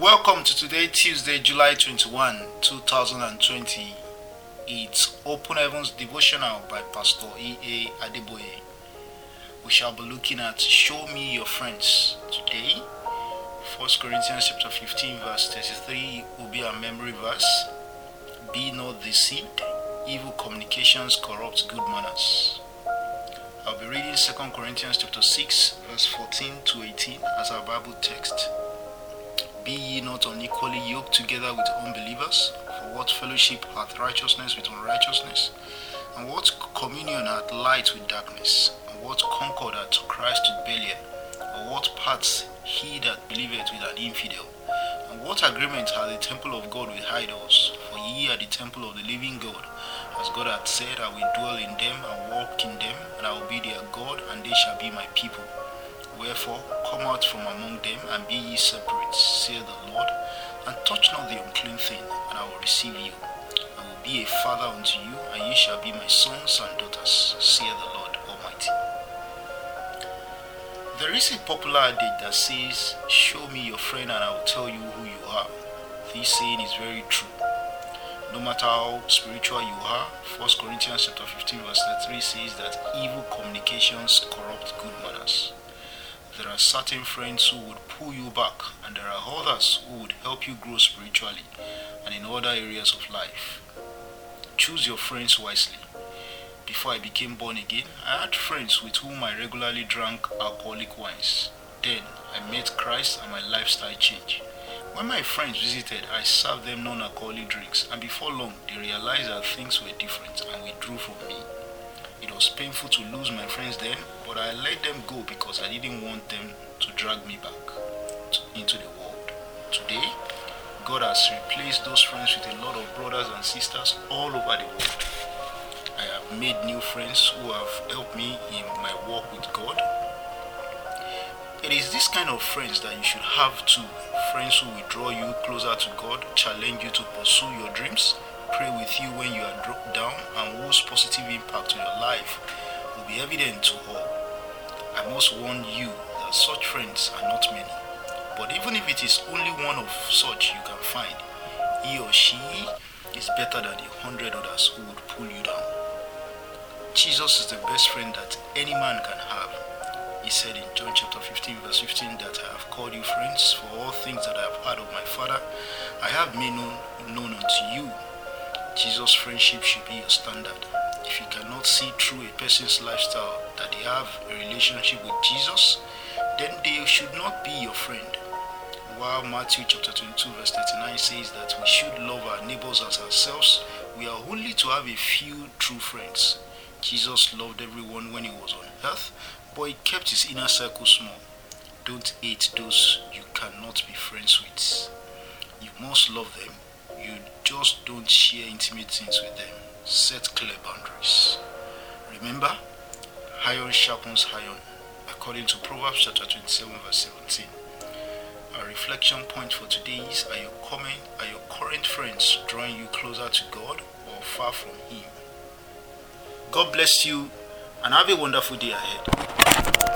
Welcome to today, Tuesday, July 21, 2020. It's Open Heavens Devotional by Pastor E.A. Adeboye. We shall be looking at Show Me Your Friends today. 1 Corinthians chapter 15, verse 33 will be our memory verse. Be not deceived, evil communications corrupt good manners. I'll be reading 2 Corinthians chapter 6, verse 14 to 18 as our Bible text. Be ye not unequally yoked together with unbelievers? For what fellowship hath righteousness with unrighteousness? And what communion hath light with darkness? And what concord hath Christ with Belial? Or what parts he that believeth with an infidel? And what agreement hath the temple of God with idols? For ye are the temple of the living God. As God hath said, I will dwell in them and walk in them, and I will be their God, and they shall be my people. Wherefore, come out from among them, and be ye separate, saith the Lord, and touch not the unclean thing, and I will receive you. I will be a father unto you, and ye shall be my sons and daughters, saith the Lord Almighty. There is a popular adage that says, Show me your friend, and I will tell you who you are. This saying is very true. No matter how spiritual you are, 1 Corinthians chapter 15 verse 3 says that evil communications corrupt good manners. There are certain friends who would pull you back, and there are others who would help you grow spiritually and in other areas of life. Choose your friends wisely. Before I became born again, I had friends with whom I regularly drank alcoholic wines. Then I met Christ and my lifestyle changed. When my friends visited, I served them non alcoholic drinks, and before long, they realized that things were different and withdrew from me. It was painful to lose my friends then, but I let them go because I didn't want them to drag me back to, into the world. Today, God has replaced those friends with a lot of brothers and sisters all over the world. I have made new friends who have helped me in my walk with God. It is this kind of friends that you should have too. Friends who will draw you closer to God, challenge you to pursue your dreams, pray with you when you are dropped down, and whose positive impact on your life will be evident to all. I must warn you that such friends are not many. But even if it is only one of such you can find, he or she is better than a hundred others who would pull you down. Jesus is the best friend that any man can have. He said in John chapter 15, verse 15, that I have called you friends for all things that I have heard of my Father. I have made known, known unto you. Jesus' friendship should be your standard. If you cannot see through a person's lifestyle that they have a relationship with Jesus, then they should not be your friend. While Matthew chapter 22, verse 39 says that we should love our neighbors as ourselves, we are only to have a few true friends. Jesus loved everyone when he was on earth, but he kept his inner circle small. Don't hate those you cannot be friends with. You must love them. You just don't share intimate things with them. Set clear boundaries. Remember, iron sharpens iron, according to Proverbs chapter 27, verse 17. Our reflection point for today is Are your, are your current friends drawing you closer to God or far from Him? God bless you and have a wonderful day ahead.